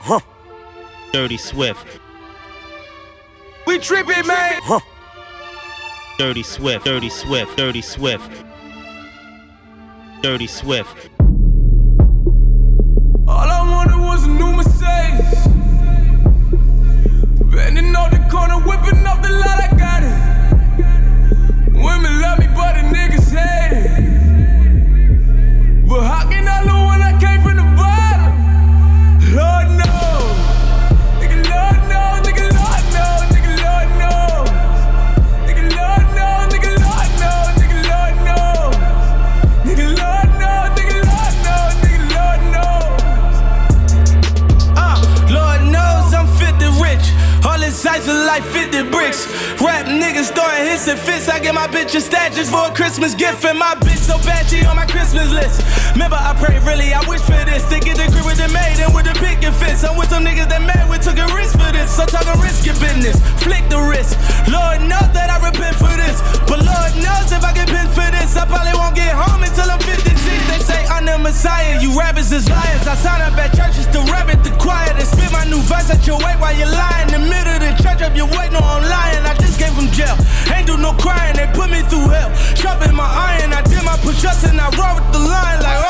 Huh. Dirty Swift. We tripping, man. Huh. Dirty Swift. Dirty Swift. Dirty Swift. Dirty Swift. All I wanted was a new Mercedes. Bending off the corner, whipping off the lot, I got it. Women love me, 50 bricks. Rap niggas throwing hits and fits. I get my bitch a statues for a Christmas gift. And my bitch so bad she on my Christmas list. Remember, I pray really, I wish for this. To get the grip with the maid and with the picket fits. I'm with some niggas that mad, we took a risk for this. So talking risky business. Flick the wrist. Lord knows that I repent for this. But Lord knows if I get pinned for this, I probably won't get home until I'm 56. They say I'm the Messiah, you rappers is liars. I sign up at churches to rap at the choir. To spit my new verse at your weight while you're lying. In the middle of the church up your weight, no, I'm lying. I just came from jail. Ain't do no crying, they put me through hell. Sharpen my iron, I did my push ups and I roll with the line like, up.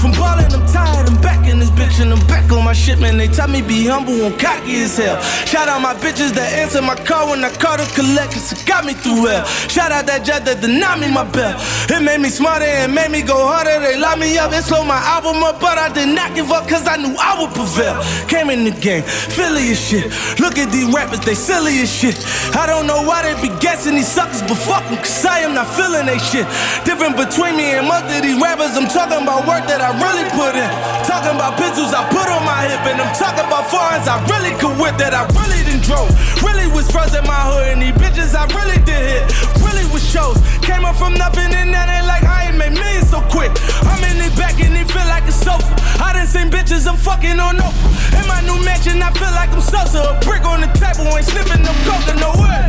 From ballin', I'm tired, I'm back in this bitch and I'm back on my shit, man. They tell me be humble, I'm cocky as hell. Shout out my bitches that answer my call when I call to collect, it got me through hell. Shout out that jet that denied me my bell. It made me smarter and made me go harder. They locked me up and slowed my album up, but I did not give up cause I knew I would prevail. Came in the game, Philly as shit. Look at these rappers, they silly as shit. I don't know why they be guessing these suckers, but fuck them, cause I am not feeling they shit. Different between me and most of these rappers, I'm talking about work that I really put in. Talking about pistols I put on my hip, and I'm talking about foreigns I really could whip that I really done drove. Really was first in my hood, and these bitches I really did hit. Really was shows. Came up from nothing, and that ain't like I ain't made millions so quick. I'm in it back, and it feel like a sofa. I done seen bitches I'm fucking on Oprah. In my new mansion, I feel like I'm Sosa. A brick on the table, ain't sniffing no coke, no way.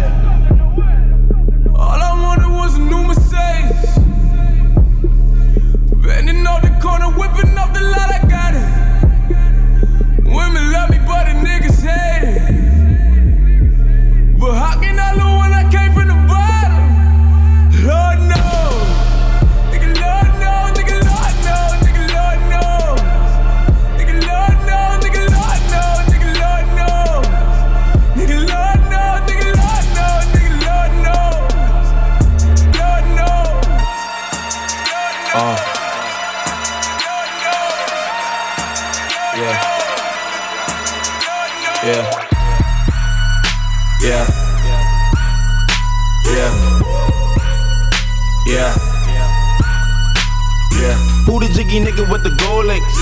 All I wanted was a new Mercedes. Bending off the corner, whipping off the lot, I got it. Women love me, but the niggas hate it. But how can I lose when I came from the bottom? Yeah. Yeah. Yeah. Yeah. Yeah. Who the jiggy nigga with the gold links?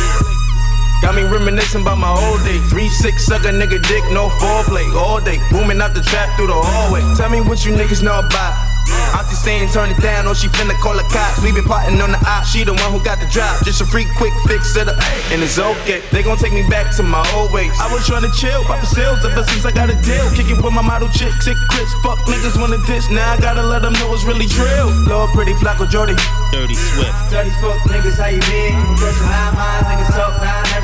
Got me reminiscing about my old day. Three six sucker nigga dick, no foreplay. All day, booming out the trap through the hallway. Tell me what you niggas know about. Auntie saying turn it down, or she finna call the cops. We been plotting on the op, she the one who got the drop. Just a free quick fix it up, and it's okay. They gon' take me back to my old ways. I was trying to chill, pop the sales ever since I got a deal. Kick it with my model chick, sick Chris. Fuck niggas wanna diss, now I gotta let them know it's really drill. Lord pretty Flacko Jodye. Dirty Swift. Dirty fuck niggas, how you been? Just nine miles, niggas talk nine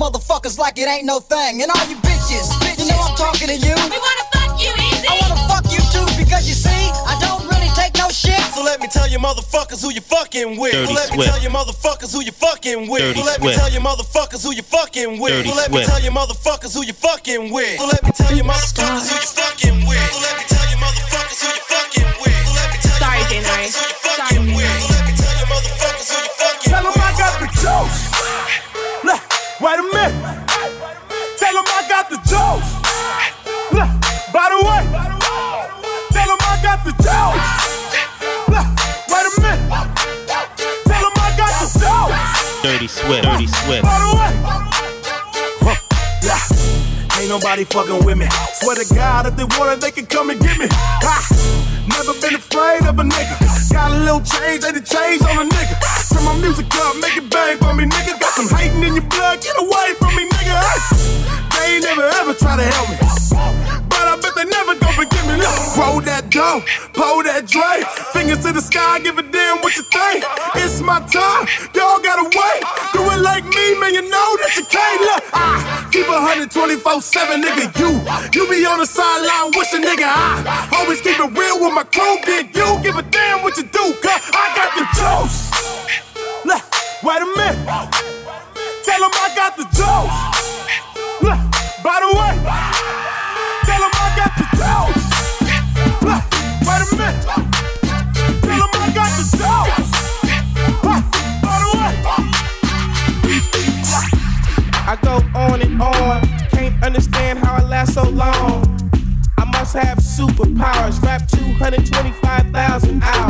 motherfuckers like it ain't no thing. And all you bitches, you know I'm talking to you. We wanna fuck you easy. I wanna fuck you too, because you see, I don't really take no shit. So let me tell you motherfuckers who you fucking with. Dirty so let me tell you motherfuckers who you fucking with. Dirty so let me tell you motherfuckers who you fucking with. Dirty so let me tell you motherfuckers who you fucking with. So let me tell you motherfuckers who you fucking with. So let me tell you motherfuckers who you fucking with. So let me tell you Sorry, motherfuckers who you fucking with. So let me tell you motherfuckers who you fucking Tell 'em with. I got the juice. Wait a minute. Tell 'em I got the juice. By the way, tell 'em I got the juice. Wait a minute. Tell 'em I got the juice. Dirty Swift. Dirty Swift. By the way. Nobody fucking with me. Swear to God, if they want it, they can come and get me. Ha! Never been afraid of a nigga. Got a little change, they the change on a nigga. Turn my music up, make it bang for me, nigga. Got some hating in your blood, get away from me, nigga. They ain't never ever try to help me. But I bet they never gon' forgive me. Look, roll that dough, pull that Dre. Fingers to the sky, give a damn what you think. It's my time, y'all gotta wait. Do it like me, man, you know that you can't. Look, I keep a 124 7, nigga. You, you be on the sideline wishing, nigga. I always keep it real with my crew. Did you give a damn what you do? Cause I got the juice. Look, wait a minute. Tell 'em I got the juice. By the way, I got the a minute. I got the. Look, by the way. I go on and on. Can't understand how I last so long. I must have superpowers. Rap 225,000 hours.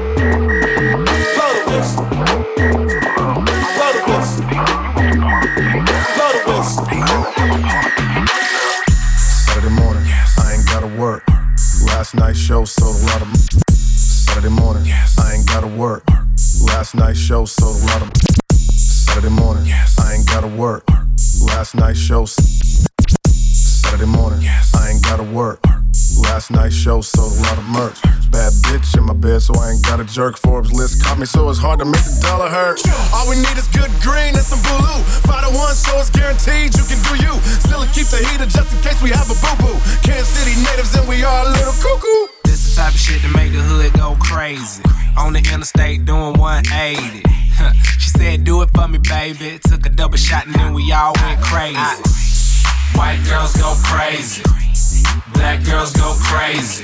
Last night's show sold a lot of. Saturday morning, I ain't gotta work. Last night's show. Saturday morning, I ain't gotta work. Last night's show sold a lot of merch. Bad bitch in my bed, so I ain't got a jerk. Forbes list caught me, so it's hard to make the dollar hurt. All we need is good green and some blue. Five to one, so it's guaranteed you can do you. Still keep the heater just in case we have a boo boo. Kansas City natives and we are a little cuckoo. This the type of shit to make the hood go crazy. On the interstate doing 180. She said, Do it for me, baby. Took a double shot and then we all went crazy. White girls go crazy. Black girls go crazy.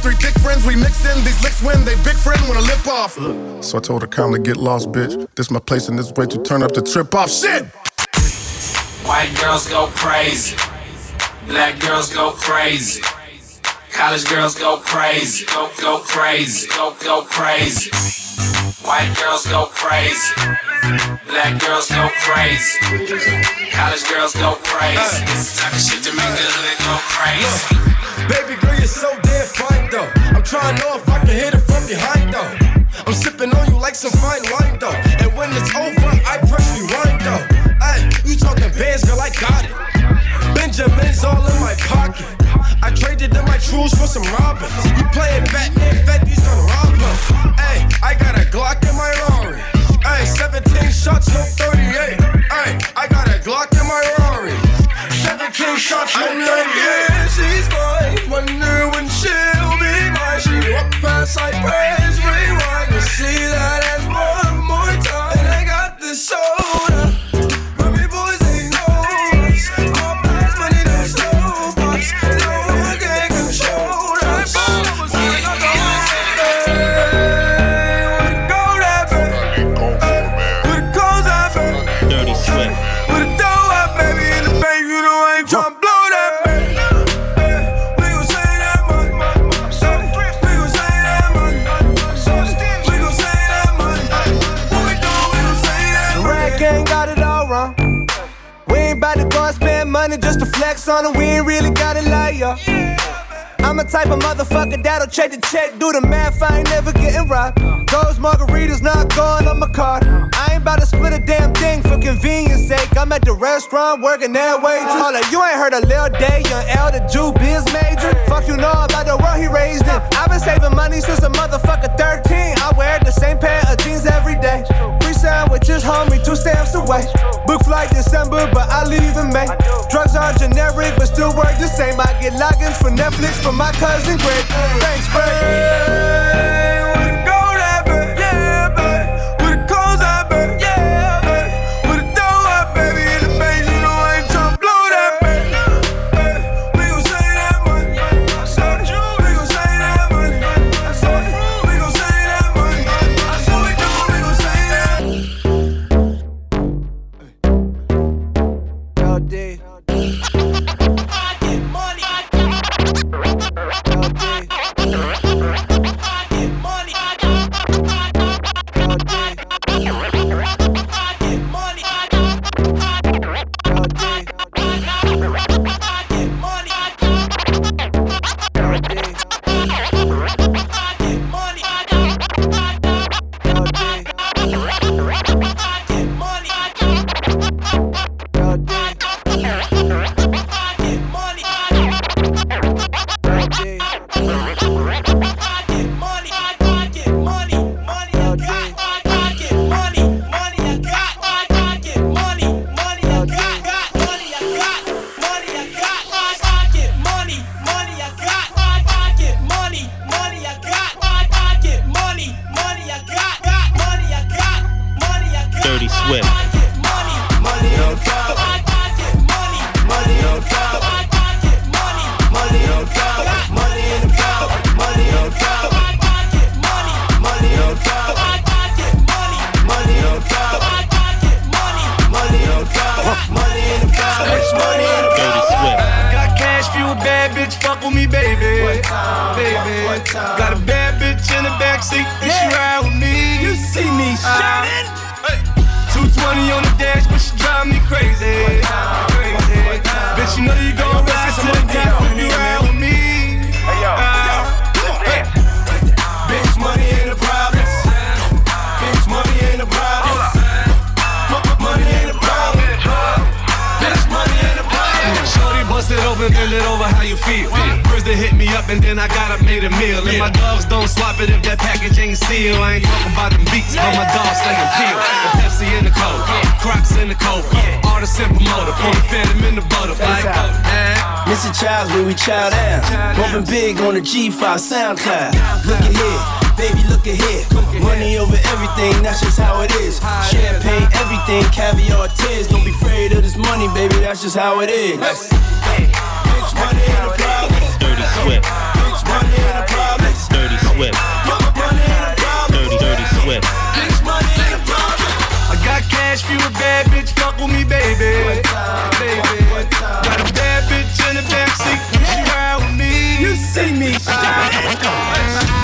three thick friends. We mix in these licks when they big friend when I lip off. So I told her calmly, get lost, bitch. This my place and this way to turn up the trip off. Shit! White girls go crazy. Black girls go crazy. College girls go crazy. Go, go crazy. Go, go crazy. White girls go crazy. Black girls go crazy. College girls go crazy. It's the type of shit to make the hood go crazy. Baby girl, you're so damn fine though. I'm trying to know if I can hit it from behind though. I'm sipping on you like some fine wine though. And when it's over, I press rewind though. Ay, you talking bands, girl, I got it. Benjamin's all in my pocket. I traded in my trues for some Robins. You playing Batman, Fetty's gonna rob him. Ay, I got a Glock in my Rari. Ay, 17 shots, no 38. Ay, I got a Glock in my Rari. 17 shots, no 38. Yeah, she's mine. I praise, flex on. We ain't really gotta lie. I'm the type of motherfucker that'll check the check, do the math, I ain't never getting robbed. Those margaritas not going on my card. I ain't about to split a damn thing for convenience sake. I'm at the restaurant working that way too. You ain't heard a Lil Day, young L, the Jew biz major. Fuck you know about the world he raised in. I've been saving money since a motherfucker 13. I wear the same pair of jeans every day. Sandwiches, homie, two stamps away. Book flight December, but I leave in May. Drugs are generic, but still work the same. I get logins for Netflix from my cousin Greg. Thanks, Greg. Child out. Bumping big on the G5 SoundCloud. Look at here, baby, look at here. Money over everything, that's just how it is. Champagne, everything, caviar, tears. Don't be afraid of this money, baby, that's just how it is. Bitch, money ain't a problem. Dirty Swift. Bitch, money ain't a problem. Dirty Swift. Money ain't a problem. Dirty, dirty Swift. Bitch, money ain't a problem. I got cash, fuel, bad bitch, fuck with me, baby. Baby. See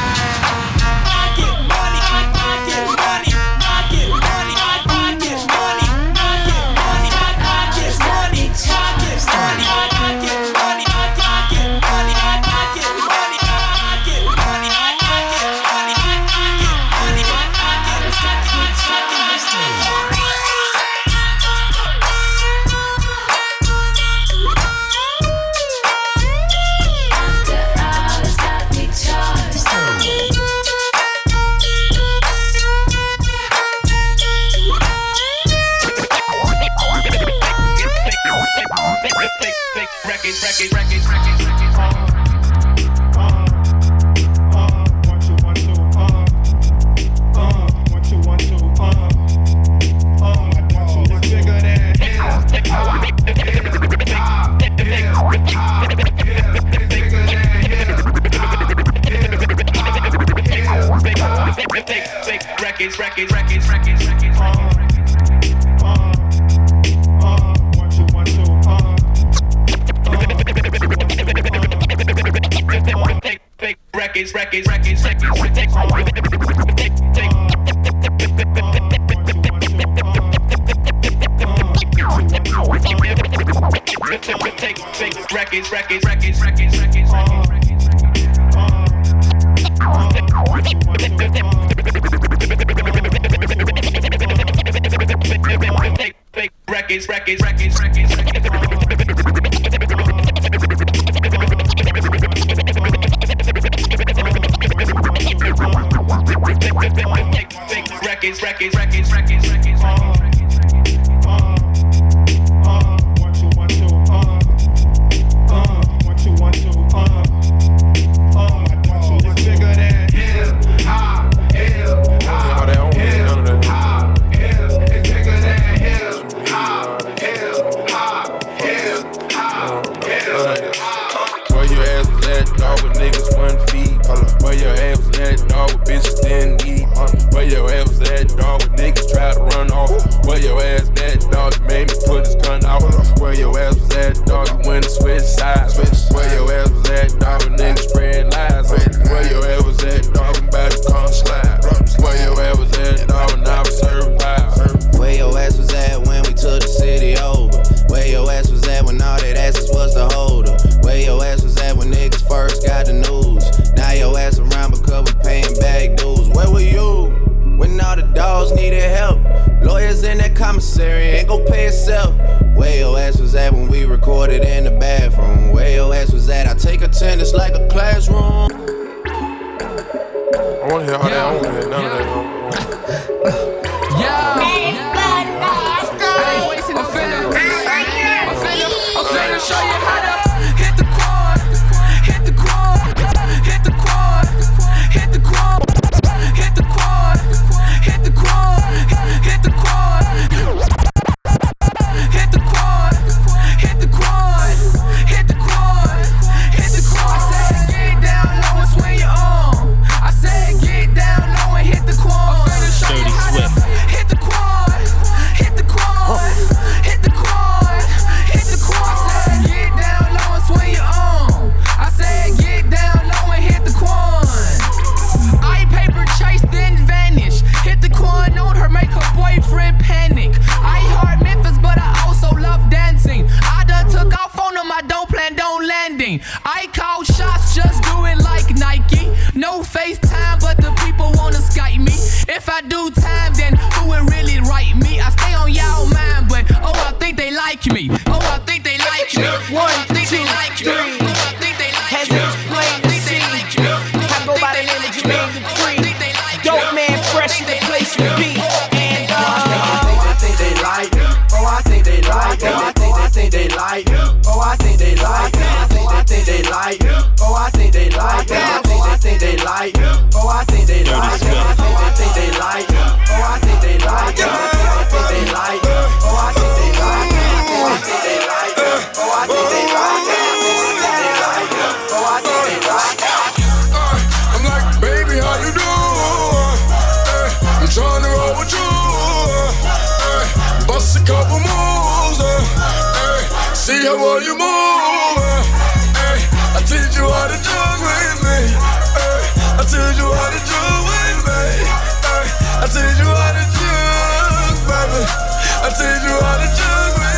teach you how to choose me.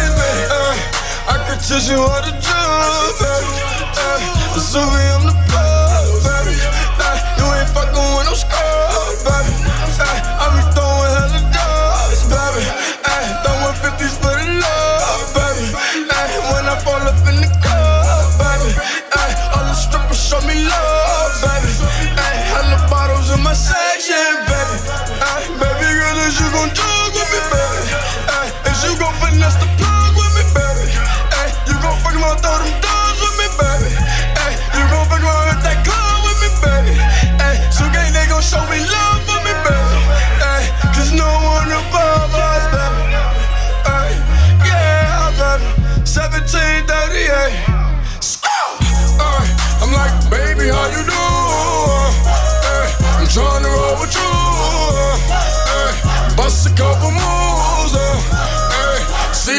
Uh, I can teach you how to choose.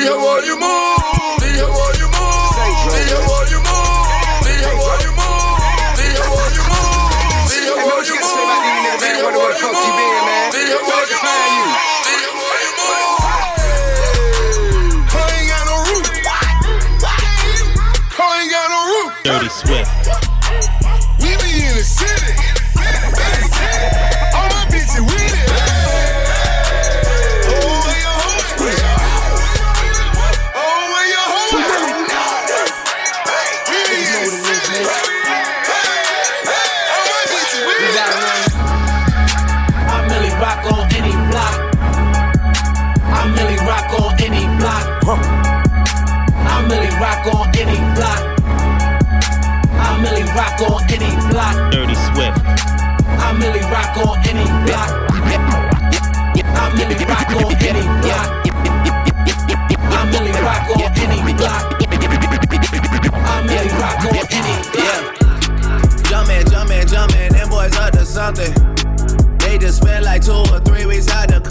I want you more.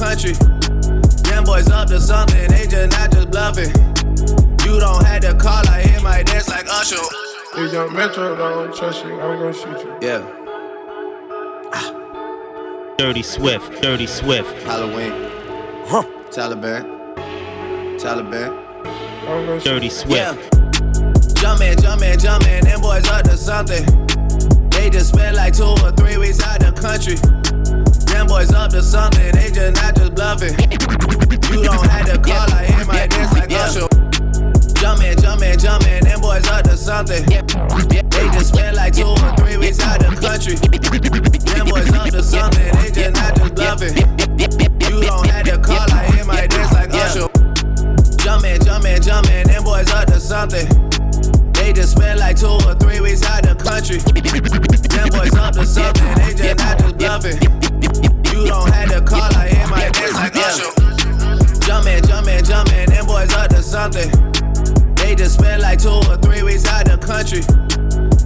Country. Them boys up to something, they just not just bluffing. You don't have to call, I hear my dance like Usher. If young Metro don't trust you, I'm gonna shoot you. Yeah, ah. Dirty Swift. Dirty Swift. Halloween. Huh. Taliban. Taliban. I'm gonna shoot Dirty you. Swift. Yeah. Jumpin', jumpin', jumpin', them boys up to something. They just spent like two or three weeks out the country. Boys up to something, they just not just bluffing. You don't have to call, I hear my dance like Usher. Jumpin', jumpin', jumpin', them boys up to something. They just spent like two or three weeks out the country. Them boys up to something, they just not just bluffing. You don't have to call, I hear my dance like Usher. Jumpin', jumpin', jumpin', them boys up to something. They just spent like two or three weeks out the country. Them boys up to something, they just not just bluffing. Don't have to call, I hear my dance like Usher. Jumpin', jumpin', jumpin', them boys up to something. They just spent like two or three weeks out the country.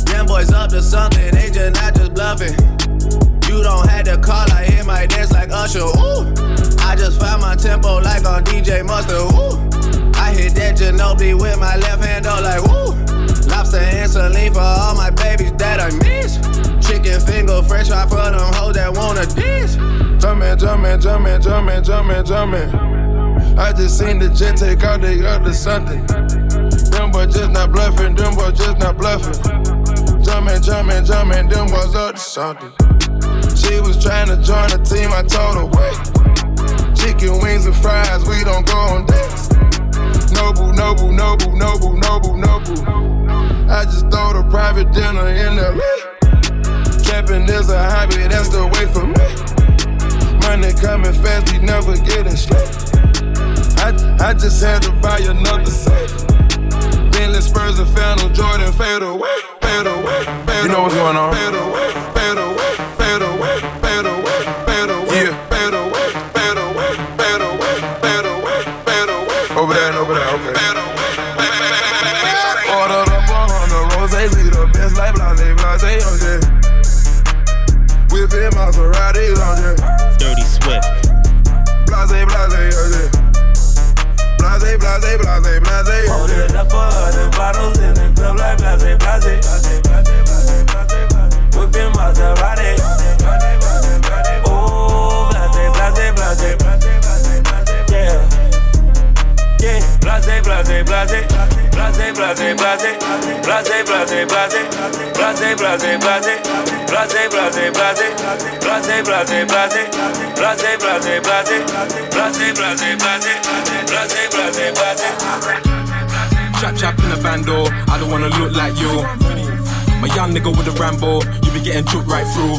Them boys up to something, they just not just bluffing. You don't have to call, I hear my dance like Usher. Ooh, I just found my tempo like on DJ Mustard. Ooh, I hit that Ginobili with my left hand, though, like woo. Lobster and saline for all my babies that I miss. Chicken finger, fresh fry for them hoes that wanna dance. Jumpin', jumpin', jumpin', jumpin', jumpin', jumpin'. I just seen the jet take out the other something. Them boys just not bluffing, them boys just not bluffing. Jumpin', jumpin', jumpin', them boys up to something. She was trying to join the team, I told her wait. Chicken wings and fries, we don't go on dates. Noble, noble, noble, noble, noble, noble. I just throw the private dinner in LA. Trapping is a hobby, that's the way for me. Money coming fast, we never getting. I, I just had to buy another safe. Bentley Spurs and Phantom Jordan fade away, fade away, fade You know what's going on. Fade away, fade away, I wanna look like you. My young nigga with a Rambo, you be getting took right through.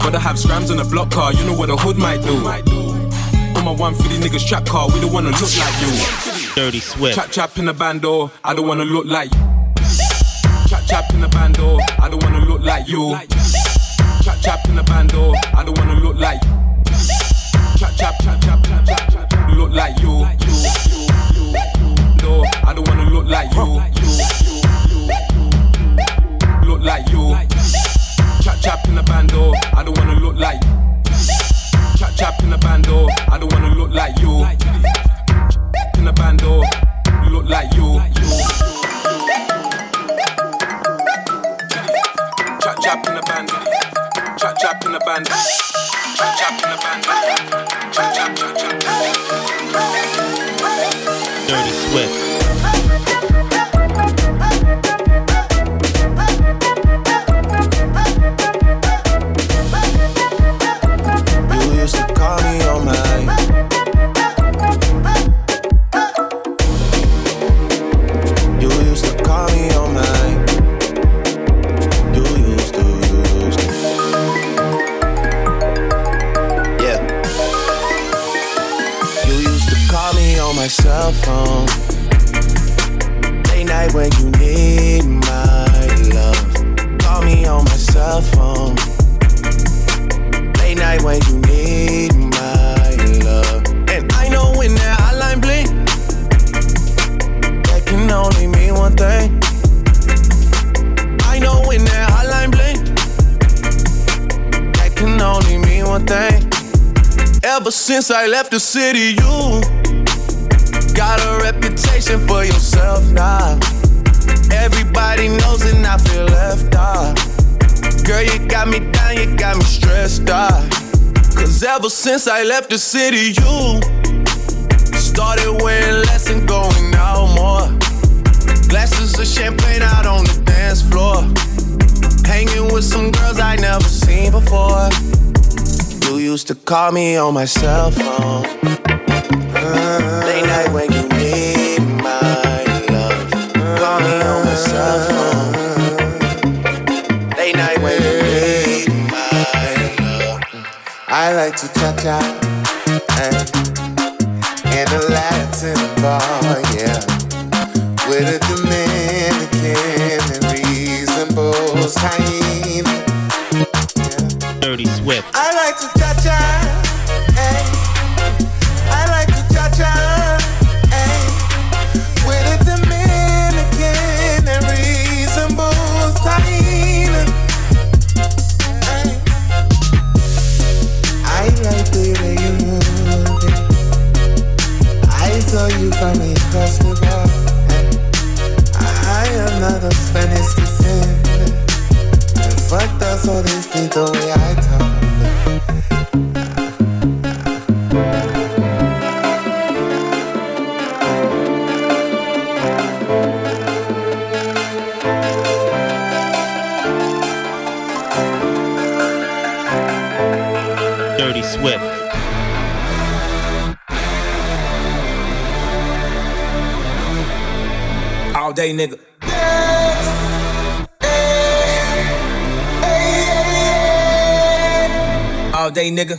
Gotta have scrams on a block car, you know what a hood might do. On my 150 niggas trap car, we don't wanna look like you. Dirty Swift. Chap chap in a bando, I don't wanna look like you. Chap chap in a bando, I don't wanna look like you. Chap chap in a bando, I don't wanna look like you. Chap chap chap chap chap chap chap look like you. No, I don't wanna look like you look like you. Chap chap in the bando, I don't wanna look like. you. Chap chap in the bando, I don't wanna look like you. In the bando, look like you. Chap chap in the bando, chap chap in the bando, chap chap in the bando, chap chap chap chap. Dirty Swift. Left the city, you got a reputation for yourself now. Everybody knows and I feel left out. Girl, you got me down, you got me stressed out. Cause ever since I left the city, you call me on my cell phone. Late night when you need my love. Call me on my cell phone. Late night when you need my love. I like to cha cha nigga.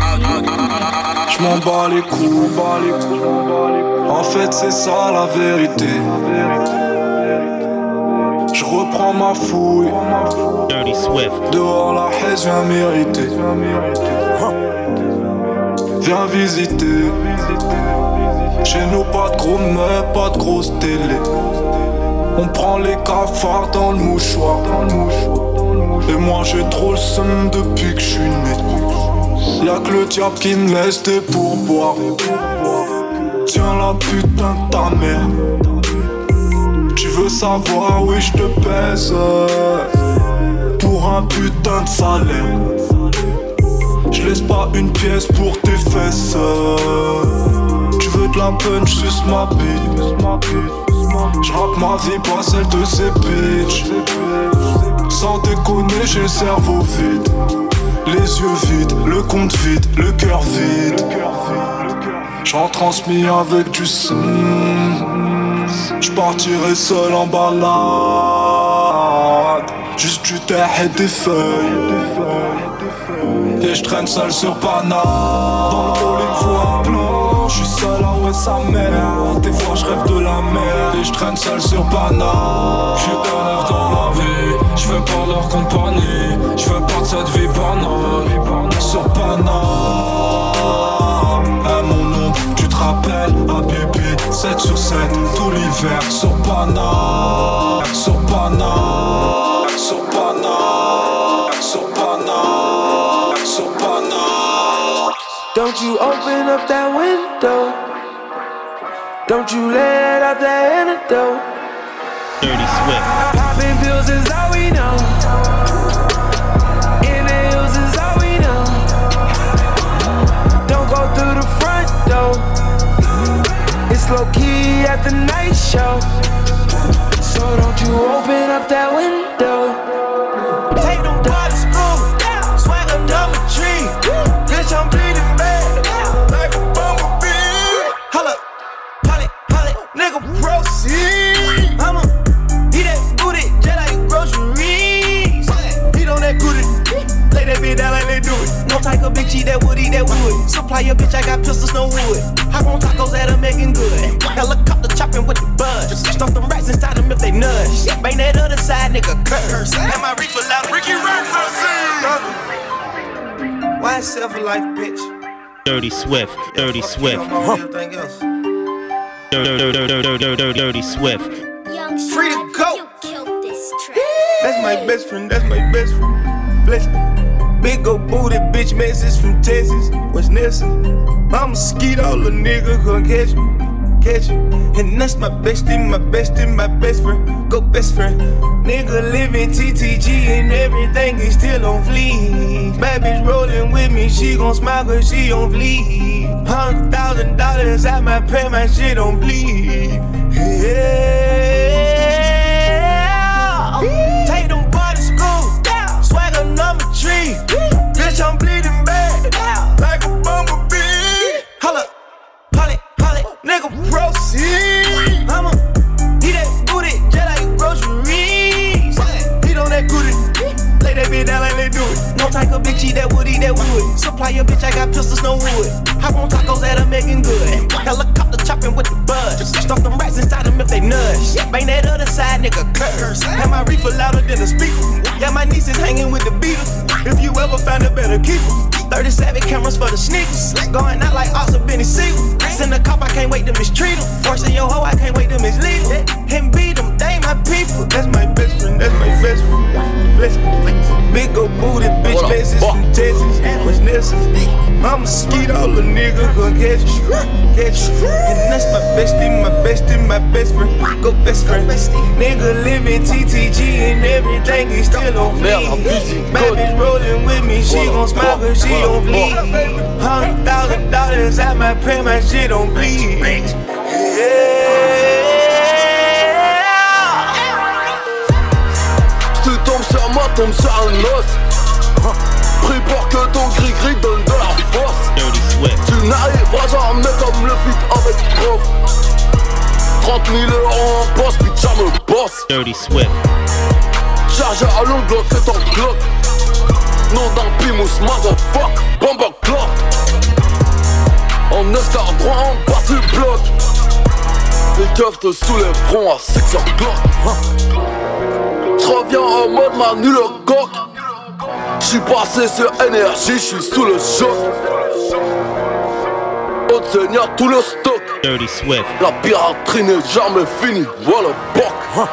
Je m'en bats les coups, En fait, c'est ça la vérité. Je reprends ma fouille. Dirty Swift. Dehors, la haine vient mériter. Viens visiter. Chez nous, pas de gros meubles, pas de grosse télé. On prend les cafards dans le mouchoir. Et moi, j'ai trop le seum depuis que je suis né. Y'a que le diable qui me laisse des pourboires. Tiens la putain de ta mère. Tu veux savoir, oui, je te pèse. Pour un putain de salaire. Je laisse pas une pièce pour tes fesses. Tu veux de la punch, suce ma bite. Je rappe ma vie, pas celle de ces bitches. Sans déconner, j'ai le cerveau vide. Les yeux vides, le compte vide, le cœur vide. J'en transmis avec du son. J'partirai seul en balade. Juste du terre et des feuilles. Et je traîne seul sur Pana. Dans le Je suis seul, ah ouais, sa mère. Des fois, je rêve de la mer. Et je traîne seul sur Pana. J'ai un rêve dans la vie. Je veux pas leur compagnie. Je veux pas de cette vie banale. Sur Pana. À mon nom, tu te rappelles? À bébé, 7 sur 7. Tout l'hiver sur Pana. Sur Pana. Sur. You open up that window. Don't you let out that antidote. Dirty Swift. Popping pills is all we know. Inhales is all we know. Don't go through the front door. It's low key at the night show. So don't you open up that window. Type bitch eat that wood, eat that wood. Supply your bitch, I got pistols, no wood. Hop on tacos that are making good. Helicopter chopping with the buzz. Stuff them rats inside them if they nudge. Bang that other side, nigga, curse. Have my reefer loud, Ricky Why self life, bitch? Dirty Swift. Dirty Swift. Everything else. Dirty, dirty, dirty, dirty, dirty, dirty Swift. Free to go. That's my best friend. That's my best friend. Bless me. Big old booty bitch message from Texas. What's Nelson? I'm a all the nigga gonna catch me. Catch me. And that's my bestie, my bestie, my best friend. Go best friend. Nigga living TTG and everything is still on fleek. Bad bitch rolling with me, she gon' smile cause she on fleek. Hundred thousand dollars I might pay my shit on bleed. Yeah. Nigga, proceed. I'ma eat that booty just like groceries. That bitch down like they do it. No type of bitch eat that wood, eat that wood. Supply your bitch, I got pistols, no wood. Hop on tacos that are making good. Helicopter chopping with the buzz. Stuff them rats inside them if they nudge. Bang that other side, nigga, curse. Have my reefer louder than a speaker. Yeah, my niece is hanging with the Beatles. If you ever find a better keeper. 37 cameras for the sneakers. Going out like Oscar Benny Siegel. Send a cop, I can't wait to mistreat him. Forcing your hoe, I can't wait to mislead him. Him beat him, they my people. That's my best friend, that's my best friend. Bless me. Big old booty bitch message from Texas. And what's necessary? I'm a skeet all the nigga gonna catch you. Catch you. And that's my bestie, my bestie, my best friend. Go best friend. Nigga living TTG and everything is still on fleek. Bad bitch rolling with me, she gon' smile cause she on fleek. Hundred thousand dollars, I might pay my shit on bleed. Tu tombe sur un os. Prie pour que ton gris-gris donne de la force. Tu n'arriveras jamais comme le feat avec prof. 30 000 euros en poste, ça me bosse. Dirty Swift. Charge à long glock que ton glock. Nom d'un pimous, motherfuck, bomber clock. En escadron, en bas du bloc. Les keufs te soulèveront à 6 o'clock. Je reviens en mode Manu le coq. J'suis passé sur énergie, j'suis sous le choc. Haute seigneur, tout le stock. Dirty Swift. La piraterie n'est jamais finie, voilà boc.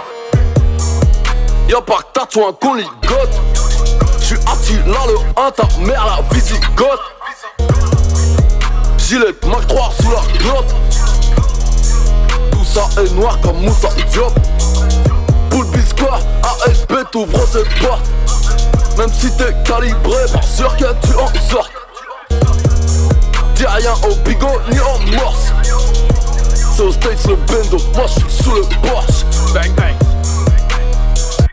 Y'a pas que tatouin qu'on ligote. J'suis Attila le 1, ta mère la visigote. Gilet Mac 3 sous la glotte. Tout ça est noir comme Moussa Diop. ASP t'ouvre cette porte. Même si t'es calibré, pas sûr que tu en sortes. Dis rien au bigot ni en morse. C'est au States le bendo, moi j'suis sous le Porsche. Bang bang.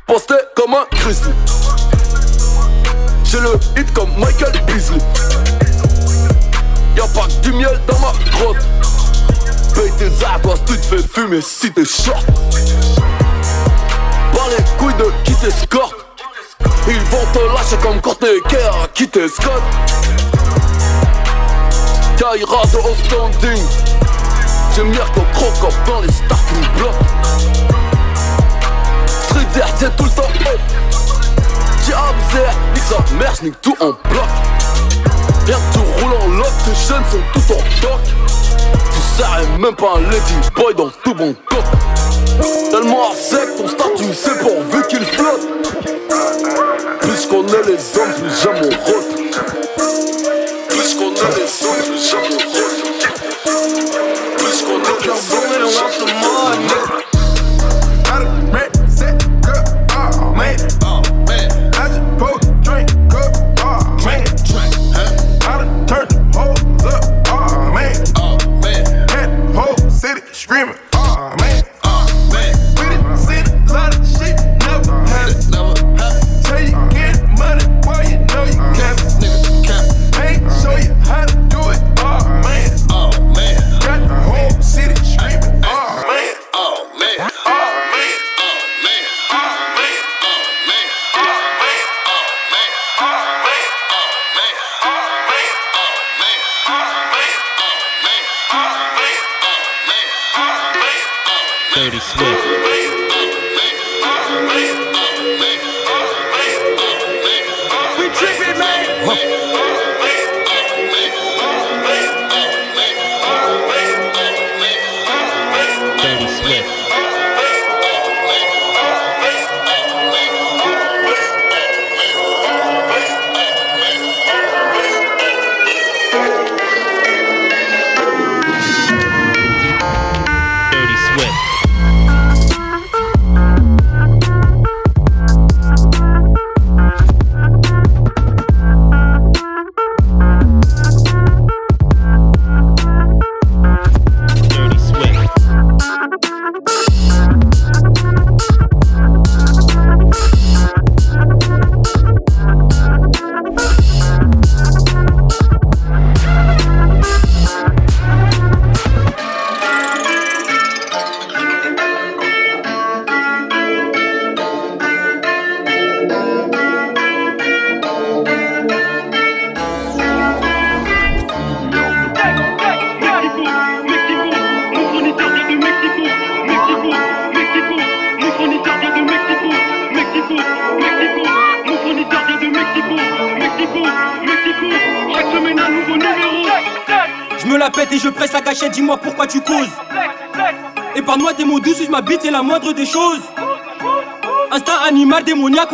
Posté comme un grizzly. J'ai le hit comme Michael Beasley. Y'a pas que du miel dans ma grotte. Paye tes aquas, tu te fais fumer si t'es short. De qui t'escorte. Ils vont te lâcher comme Courtney Kerr qui t'escorte. Kaira de haut standing. J'ai Mirko Crocop dans les starting blocks. Street c'est tout le temps up. Diabzer, nique sa mère, tout en bloc. Rien que tu roules en lock, tes jeunes sont tout en toc. Tu serais même pas un lady boy dans tout bon coq. Tellement à sec, ton statut c'est pourvu qu'il flotte. Plus qu'on est les hommes, plus j'aime mon rote. Plus qu'on est les hommes, plus j'aime mon rote. Plus qu'on est les hommes, plus j'aime mon rote. Screaming, Swift.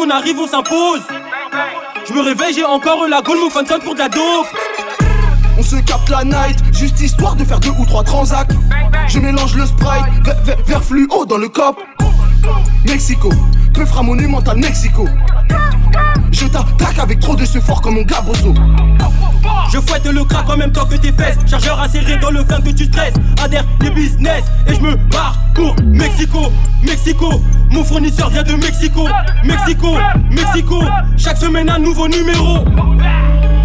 Démoniaque, on arrive, on s'impose. Je me réveille, j'ai encore la gaule, mon pour de la dope. On se capte la night, juste histoire de faire deux ou trois transacts. Je mélange le sprite, ver, ver- vert fluo dans le cop. Mexico, peu fra monumental Mexico? Je t'attaque avec trop de ce fort comme mon gabozo. Je fouette le crack en même temps que tes fesses. Chargeur inséré dans le flingue que tu stresses. Adhère les business et je me barre pour Mexico. Mexico, mon fournisseur vient de Mexico. Mexico, Mexico. Chaque semaine un nouveau numéro.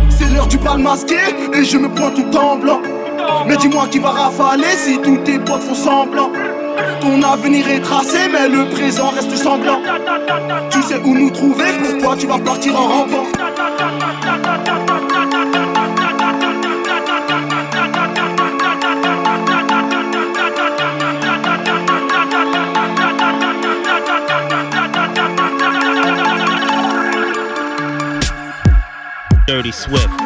C'est l'heure du bal masqué et je me pointe tout en blanc. Mais dis-moi qui va rafaler si tous tes potes font semblant. Ton avenir est tracé, mais le présent reste sanglant. Tu sais où nous trouver, pourquoi tu vas partir en rampant. Dirty Swift.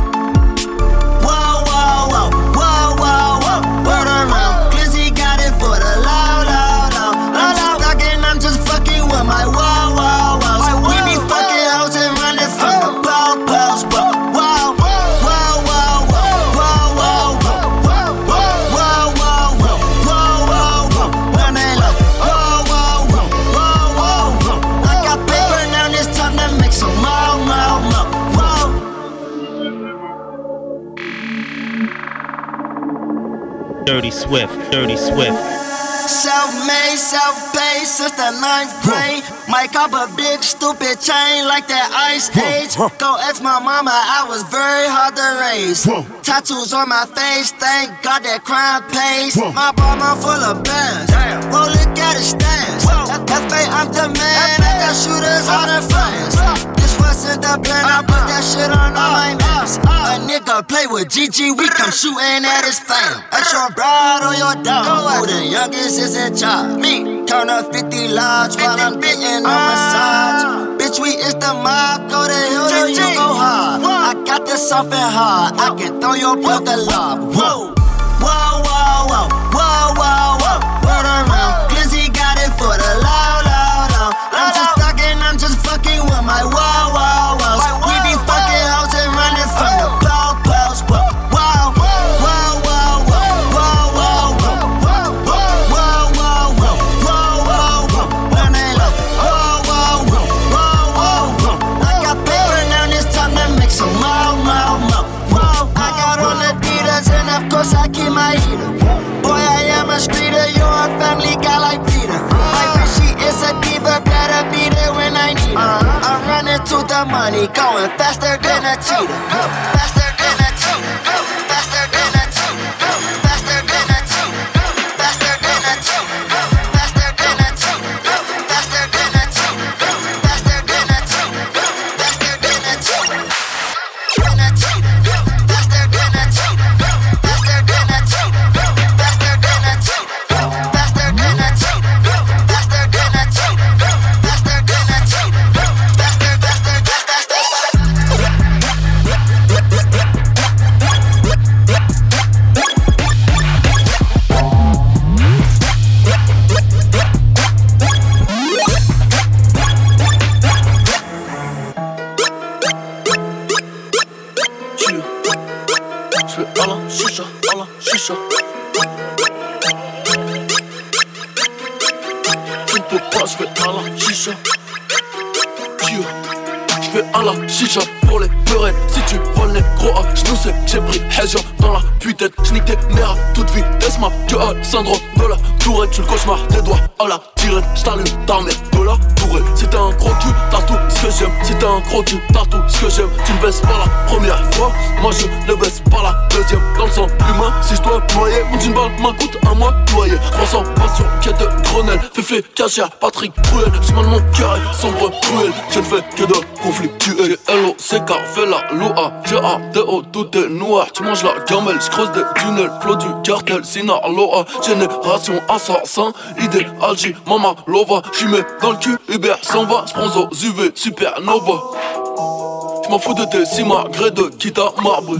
Swift, Dirty Swift. Self-made, self-paid since the ninth grade. Might cop a big stupid chain like that ice age. Go ask my mama, I was very hard to raise. Tattoos on my face, thank God that crime pays. My mama full of bands. Well, look at his stance. That's fate, I'm the man. I got shooters all the friends. This wasn't the plan, I put that shit on all my maps. Uh, a nigga play with GG, we come shooting at his fam. At your bride or your dog, who the youngest is in charge? Me. Turn up 50 large while I'm getting on massage. Ah. Bitch, we is the mob, go to hill till you go hard. I got this soft and hard, I can throw your brother whoa, whoa, to the money, going faster than a cheetah. Je vais à la chicha, la chicha. Tu ne peux pas, je vais à la chicha. Je vais à la chicha pour les peurettes. Si tu voles les gros A, je nous sais j'ai pris Hezia dans la putain. J'nique tes mères à toute vitesse, ma que a syndrome de la tourette. Tu le cauchemar des doigts à la J't'allume ta mère de la tourette. Si t'as un gros cul, t'as tout ce que j'aime. T'as un gros cul, t'as tout ce que j'aime. Tu ne baisses pas la première fois, moi je ne baisse pas la deuxième. Dans le sang humain, si je dois noyer, mon jean balle m'en coûte un mois noyer. Transformation, quête de Grenelle, Féfé, Cachia, Patrick, Bruel. Chemin de mon est sombre, cruel. Je ne fais que de conflictuel. L-O-C-K, fais la loa. G-A-D-O, tout est noir. Tu manges la gamelle, je creuse des tunnels. Flot du cartel, Sinaloa. Génération assassin, idéal, J, Lova. Dans le cul, Uber s'en va. J'prends aux UV, supernova. J'm'en fous de tes cima, gré de Kita marbre.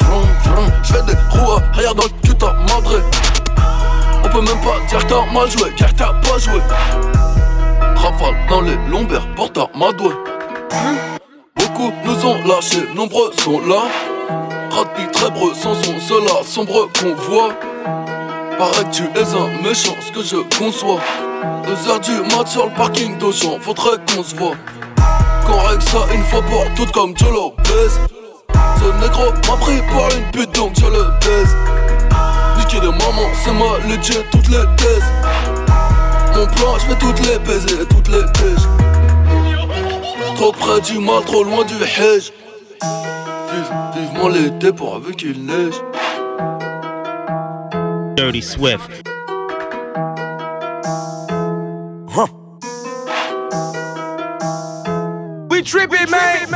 Vroom, vroom, j'fais des roues arrière dans le cul, t'as madré. On peut même pas dire que t'as mal joué, car t'as pas joué. Rafale dans les lombaires, porte à ma doigt. Beaucoup nous ont lâchés, nombreux sont là. Rapide, très breux, sans son cela, sombre qu'on voit. Paraît que tu es un méchant, ce que je conçois. Deux heures du mat sur le parking d'Auchan, faudrait qu'on se voit. Qu'on règle ça une fois pour toutes comme Joe Lopez. Ce négro m'a pris pour une pute donc je le baise. Niquer de maman, c'est ma legit, toutes les thèses. Mon plan, je vais toutes les baiser, toutes les pièges. Trop près du mal, trop loin du hedge. Vive, vivement l'été pourvu qu'il neige. Dirty Swift. We tripping, man.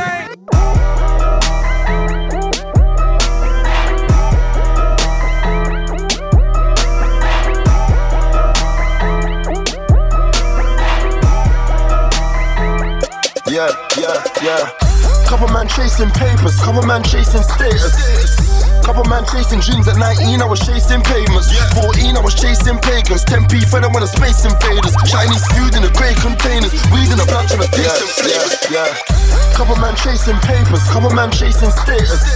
Yeah, yeah, yeah. Couple man chasing papers, couple man chasing status. Couple man chasing dreams at 19, I was chasing pavements. 14, I was chasing pagans. 10p fed up when the space invaders. Chinese food in the grey containers. Weed in the plant trying to taste yeah, flavors. Yeah, yeah. Couple man chasing papers. Couple man chasing status.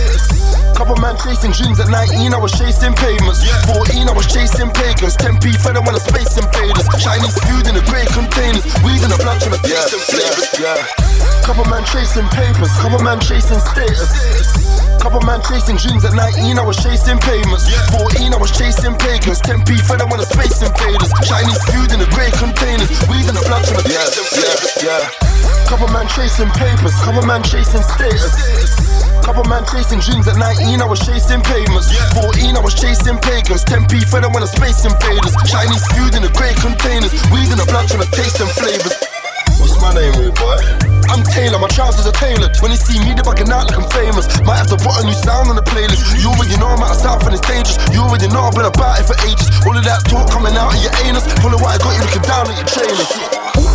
Couple man chasing dreams at 19, I was chasing pavements. 14, I was chasing pagans. 10p fed up when the space invaders. Chinese food in the grey containers. Weed in the plant trying to taste yeah, flavors. Yeah, yeah. Couple man chasing papers. Couple man chasing status. Couple man chasing dreams at 19, I was chasing payments. 14, I was chasing pagans. 10p fed want the space invaders. Chinese food in the grey containers. Weed in the blood from the yeah, yeah, yeah. Couple man chasing papers. Couple man chasing status. Couple man chasing dreams at 19, I was chasing payments. 14, I was chasing pagans. 10p fed want the space invaders. Chinese food in the grey containers. Weed in the blood from the taste and flavors. What's my name, rude boy? I'm Taylor, my trousers are tailored. When you see me, they're bugging out like I'm famous. Might have to put a new sound on the playlist. You already know I'm out of South and it's dangerous. You already know I've been about it for ages. All of that talk coming out of your anus. Follow what I got you looking down at your trainers.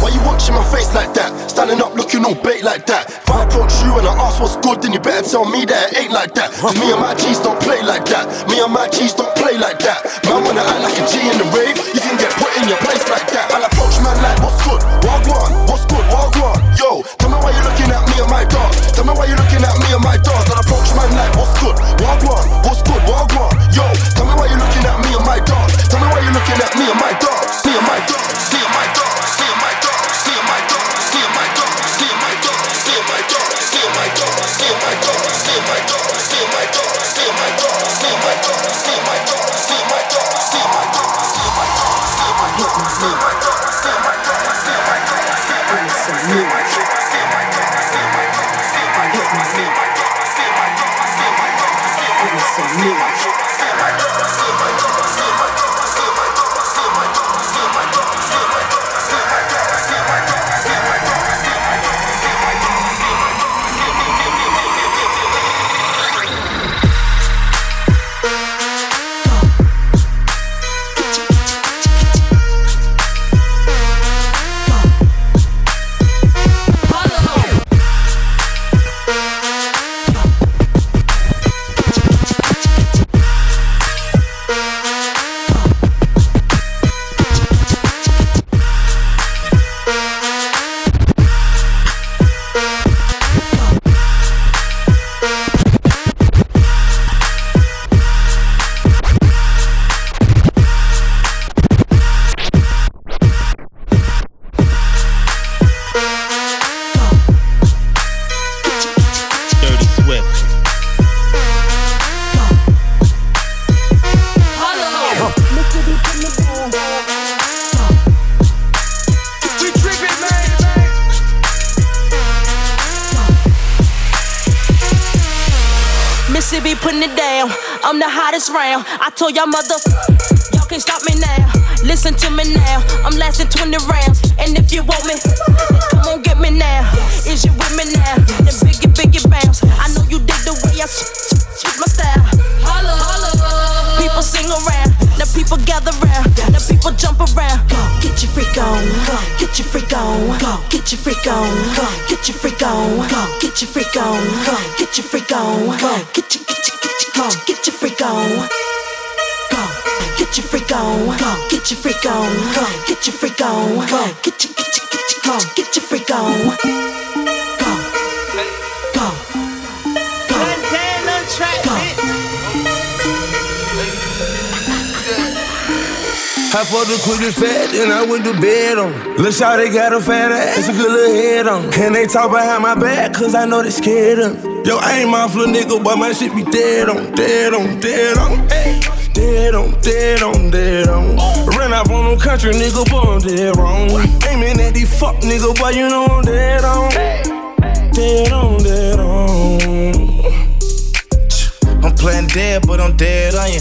Why you watching my face like that? Standing up looking all bait like that. If I approach you and I ask what's good, then you better tell me that it ain't like that. Cause me and my G's don't play like that. Me and my G's don't play like that. Man, wanna act like a G in the rave, you can get put in your place like that. I'll approach man like what's good, Walk one, why you looking at me and my dog. Tell me why you looking at me and my dog. Listen to me now. I'm lasting 20 rounds. And if you want me, come on get me now. Is you with me now? Then biggie, biggie bounce. I know you dig the way I switch my style. Holla, holla. People sing around. Now people gather round. Now people jump around. Go, get your freak on. Go, get your freak on. Go, get your freak on. Go, get your freak on. Go, get your freak on. Go, get your freak on. Go, get your, get your, get your, get your freak on. Go, get your freak on. Go, get your freak on. Go, get your freak on. Go, get your, get your, get your, go, get your freak on. Go, go, go, go. I fucked the quickest fat, then I went to bed on. Lil' Shawty got a fat ass, a good little head on. And they talk behind my back, cause I know they scared of me. Yo, I ain't my little nigga, but my shit be dead on, dead on, dead on. Dead on, dead on, dead on. Ran off on no country nigga, but I'm dead wrong. Aiming at these fuck nigga, but you know I'm dead on. Dead on, dead on. I'm playing dead, but I'm dead on you.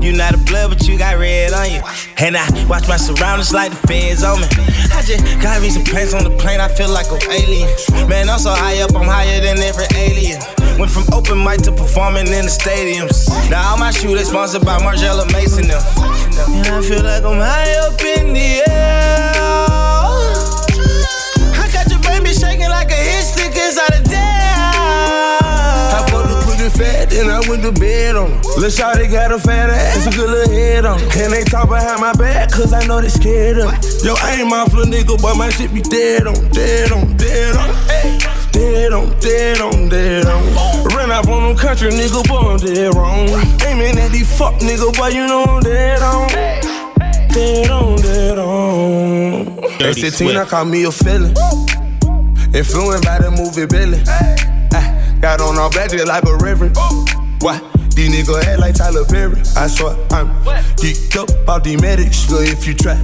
You not a blood, but you got red on you. And I watch my surroundings like the feds on me. I just got me some pants on the plane, I feel like an alien. Man, I'm so high up, I'm higher than every alien. Went from open mic to performing in the stadiums. Now all my shooters sponsored by Margiela Mason. And I feel like I'm high up in the air. I got your baby shaking like a hit stick inside a fat, then I went to bed on. Lil' Shawty got a fat ass, a good little head on. And they talk behind my back, cause I know they scared of. Yo, I ain't my little nigga, but my shit be dead on, dead on, dead on. Dead on, dead on, dead on. Ran off on no country nigga, but I'm dead wrong. Aiming at these fuck nigga, but you know I'm dead on. Dead on, dead on. At 16, I caught me a feeling. Influenced by the movie Belly. Ah, got on all black just like a reverend. Why? These niggas act like Tyler Perry. I swear I'm geeked up about these medics. Good if you try.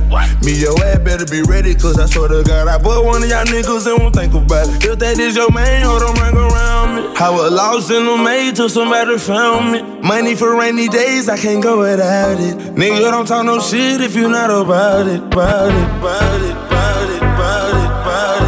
Me, your ass better be ready, cause I swear to God, I put one of y'all niggas and won't think about it. If that is your man, hold on, ring around me. I was lost in the maze till somebody found me. Money for rainy days, I can't go without it. Nigga, don't talk no shit if you not about it. About it, about it, about it, about it, about it,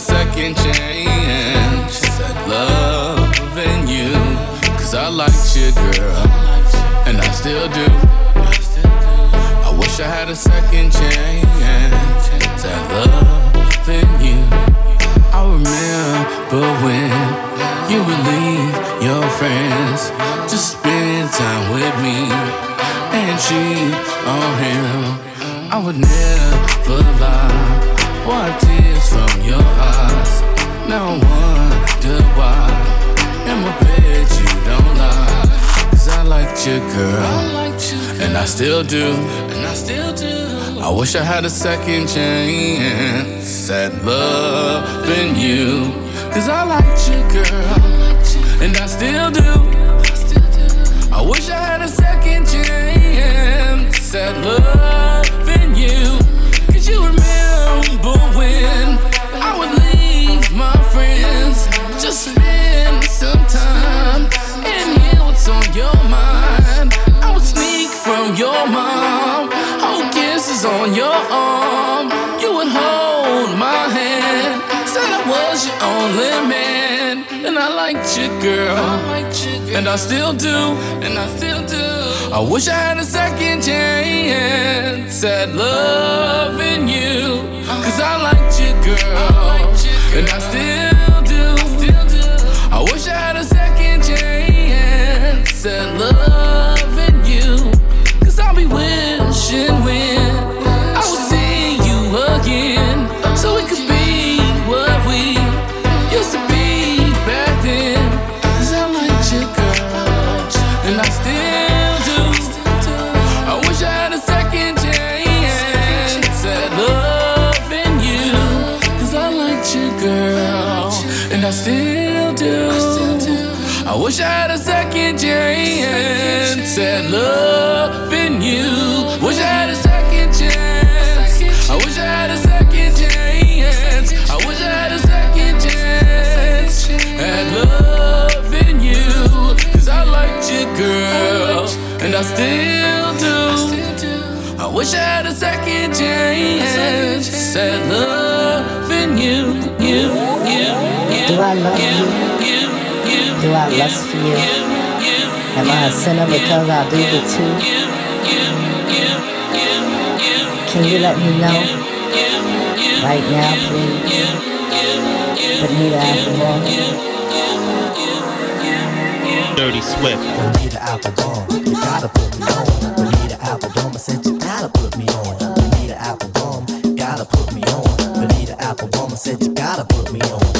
second chance at loving you. Cause I liked you, girl, and I still do. I wish I had a second chance at loving you. I remember when you would leave your friends to spend time with me and cheat on him. I would never lie. Wipe tears from your eyes. Now I wonder why. And I bet you don't lie. Cause I liked you, girl. And I still do. And I still do. I wish I had a second chance at loving you. Cause I liked you, girl. And I still do. I wish I had a second chance at loving you. I liked you, girl. And I still do, and I still do. I wish I had a second chance at loving you. Uh-huh. Cause I liked you, girl. And I still I still do. I wish I had a second chance at loving you. Wish I had a second chance. I wish I had a second chance. I wish I had a second chance at loving you. Cause I liked you, girl. And I still do. I wish I had a second chance at loving. You, you, you. Do I love you? Do I lust for you? Am I a sinner because I do the two? Can you let me know? Right now, please. Benita Alcohol. Dirty Swift. Bonita Applebaum, you gotta put me on. Bonita Applebaum, I said you gotta put me on. Bonita Applebaum, gotta put me on. Bonita Applebaum, I said you gotta put me on.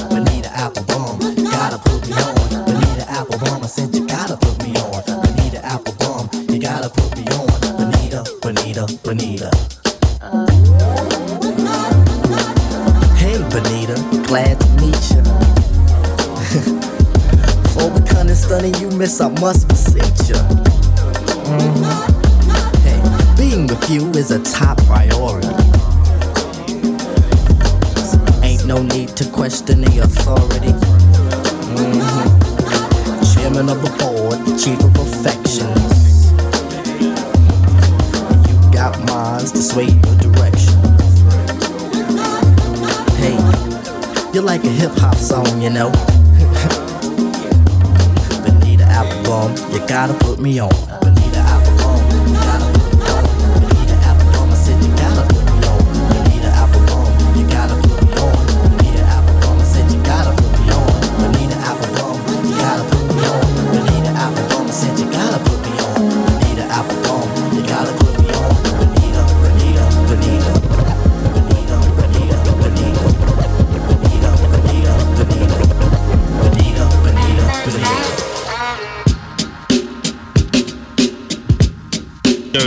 Bonita Applebaum, gotta put me on. Bonita Applebaum, I said you gotta put me on. Bonita Applebaum, you gotta put me on. Bonita, Bonita, Bonita. Hey, Bonita, glad to meet you. Before becoming stunning, you miss, I must beseech you. Mhm. Hey, being with you is a top priority. Ain't no need to question the authority. Mhm. Chairman of the board, chief of affections. You got minds to sway your direction. Hey, you're like a hip hop song, you know. Bonita Applebaum, you gotta put me on.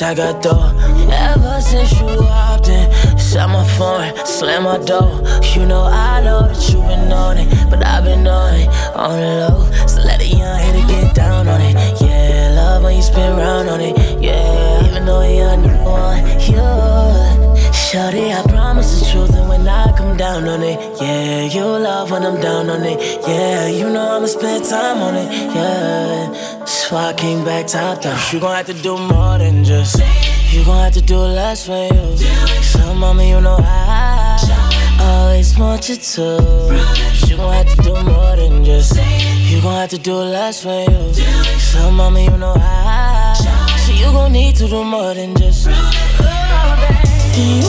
Me, I got dough. Ever since you hopped in, shut my phone, slam my door. You know, I know that you been on it, but I've been on it, on the low. So let a young hitter get down on it. Yeah, love when you spin round on it. Yeah, even though you're new one, you. Shorty, I promise the truth, and when I come down on it, yeah, you love when I'm down on it, yeah, you know I'ma spend time on it, yeah. So I came back top down. You gon' have to do more than just. You gon' have to do less for you. So, mama, you know I always want you to. You gon' have to do more than just. You gon' have to do less for you. So, mama, you know I. So you gon' need to do more than just. You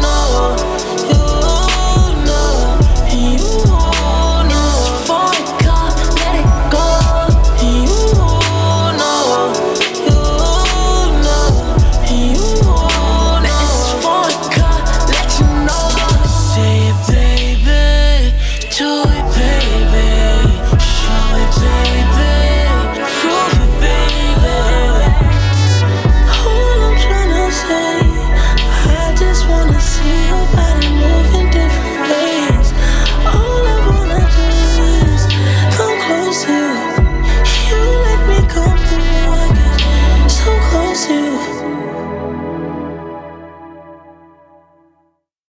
know